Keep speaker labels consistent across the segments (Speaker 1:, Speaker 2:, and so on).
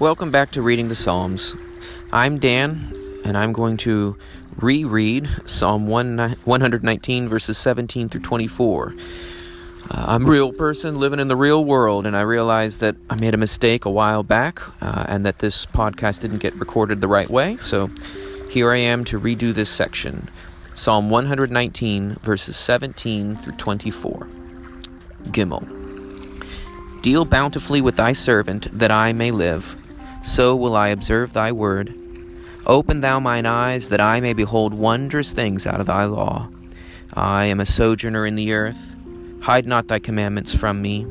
Speaker 1: Welcome back to Reading the Psalms. I'm Dan, and I'm going to reread Psalm 119, verses 17 through 24. Uh, I'm a real person living in the real world, and I realized that I made a mistake a while back uh, and that this podcast didn't get recorded the right way. So here I am to redo this section Psalm 119, verses 17 through 24. Gimel. Deal bountifully with thy servant, that I may live so will I observe thy word. Open thou mine eyes, that I may behold wondrous things out of thy law. I am a sojourner in the earth. Hide not thy commandments from me.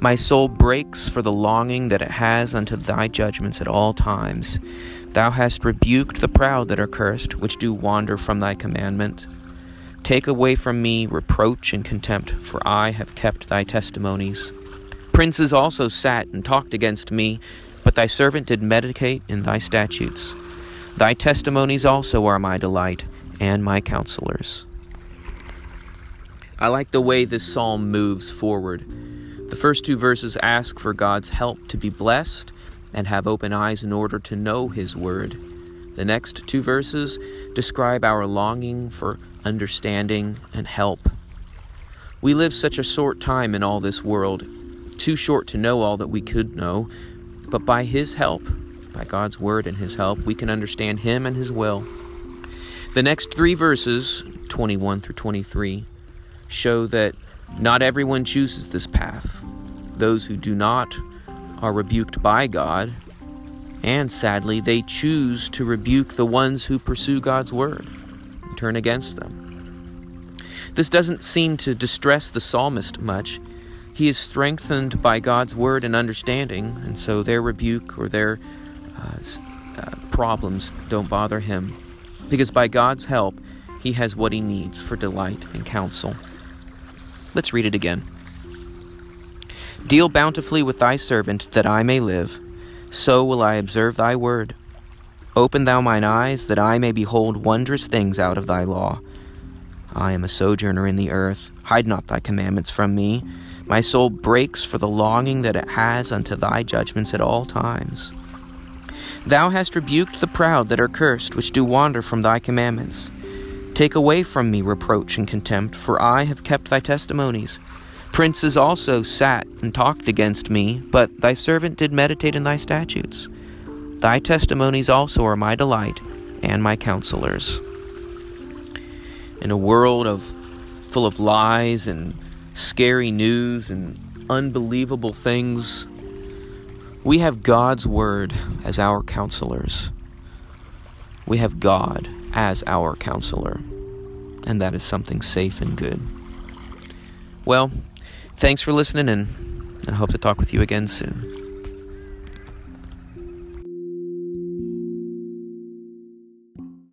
Speaker 1: My soul breaks for the longing that it has unto thy judgments at all times. Thou hast rebuked the proud that are cursed, which do wander from thy commandment. Take away from me reproach and contempt, for I have kept thy testimonies. Princes also sat and talked against me but thy servant did meditate in thy statutes. Thy testimonies also are my delight and my counselors. I like the way this psalm moves forward. The first two verses ask for God's help to be blessed and have open eyes in order to know His word. The next two verses describe our longing for understanding and help. We live such a short time in all this world, too short to know all that we could know, but by His help, by God's Word and His help, we can understand Him and His will. The next three verses, 21 through 23, show that not everyone chooses this path. Those who do not are rebuked by God, and sadly, they choose to rebuke the ones who pursue God's Word and turn against them. This doesn't seem to distress the psalmist much. He is strengthened by God's word and understanding, and so their rebuke or their uh, uh, problems don't bother him. Because by God's help, he has what he needs for delight and counsel. Let's read it again. Deal bountifully with thy servant, that I may live. So will I observe thy word. Open thou mine eyes, that I may behold wondrous things out of thy law. I am a sojourner in the earth. Hide not thy commandments from me. My soul breaks for the longing that it has unto thy judgments at all times. Thou hast rebuked the proud that are cursed, which do wander from thy commandments. Take away from me reproach and contempt, for I have kept thy testimonies. Princes also sat and talked against me, but thy servant did meditate in thy statutes. Thy testimonies also are my delight and my counselors. In a world of full of lies and scary news and unbelievable things, we have God's Word as our counselors. We have God as our counselor, and that is something safe and good. Well, thanks for listening, and I hope to talk with you again soon.